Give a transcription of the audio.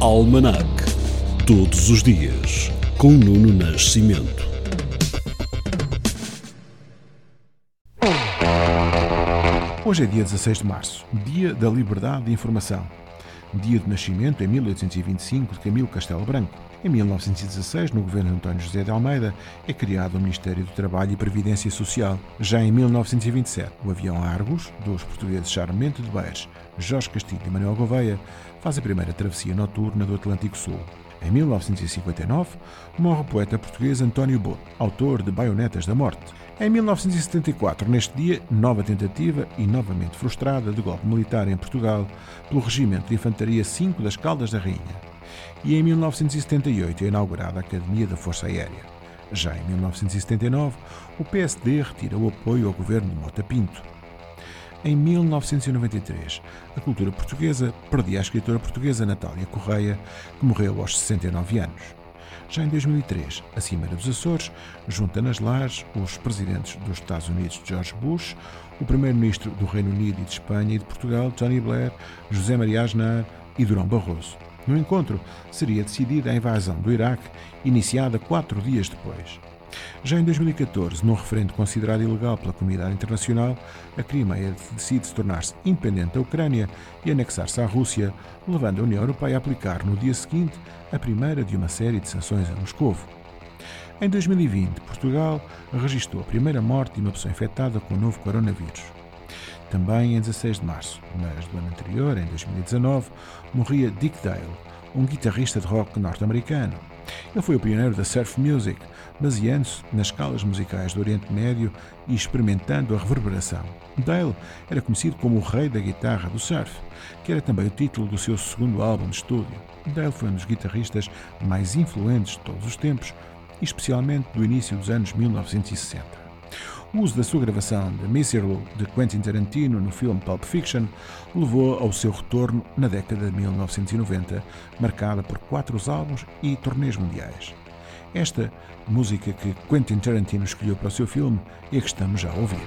Almanac. Todos os dias, com Nuno Nascimento. Hoje é dia 16 de março, dia da liberdade de informação. Dia de nascimento, em 1825, de Camilo Castelo Branco. Em 1916, no governo de António José de Almeida, é criado o Ministério do Trabalho e Previdência Social. Já em 1927, o avião Argos, dos portugueses Charmento de Beires, Jorge Castilho e Manuel Gouveia, faz a primeira travessia noturna do Atlântico Sul. Em 1959, morre o poeta português António Boto, autor de Baionetas da Morte. Em 1974, neste dia, nova tentativa e novamente frustrada de golpe militar em Portugal pelo Regimento de Infantaria 5 das Caldas da Rainha e em 1978 é inaugurada a Academia da Força Aérea. Já em 1979, o PSD retira o apoio ao governo de Mota Pinto. Em 1993, a cultura portuguesa perdia a escritora portuguesa Natália Correia, que morreu aos 69 anos. Já em 2003, a Cimeira dos Açores junta nas lares os presidentes dos Estados Unidos George Bush, o primeiro-ministro do Reino Unido e de Espanha e de Portugal Tony Blair, José Maria Aznar e Durão Barroso. No encontro, seria decidida a invasão do Iraque, iniciada quatro dias depois. Já em 2014, num referendo considerado ilegal pela comunidade internacional, a Crimeia decide tornar-se independente da Ucrânia e anexar-se à Rússia, levando a União Europeia a aplicar no dia seguinte a primeira de uma série de sanções a Moscou. Em 2020, Portugal registrou a primeira morte de uma pessoa infectada com o novo coronavírus. Também em 16 de março, mas do ano anterior, em 2019, morria Dick Dale, um guitarrista de rock norte-americano. Ele foi o pioneiro da surf music, baseando-se nas escalas musicais do Oriente Médio e experimentando a reverberação. Dale era conhecido como o rei da guitarra do surf, que era também o título do seu segundo álbum de estúdio. Dale foi um dos guitarristas mais influentes de todos os tempos, especialmente do início dos anos 1960. O uso da sua gravação de Miserable de Quentin Tarantino no filme Pulp Fiction levou ao seu retorno na década de 1990, marcada por quatro álbuns e turnês mundiais. Esta música que Quentin Tarantino escolheu para o seu filme é que estamos já a ouvir.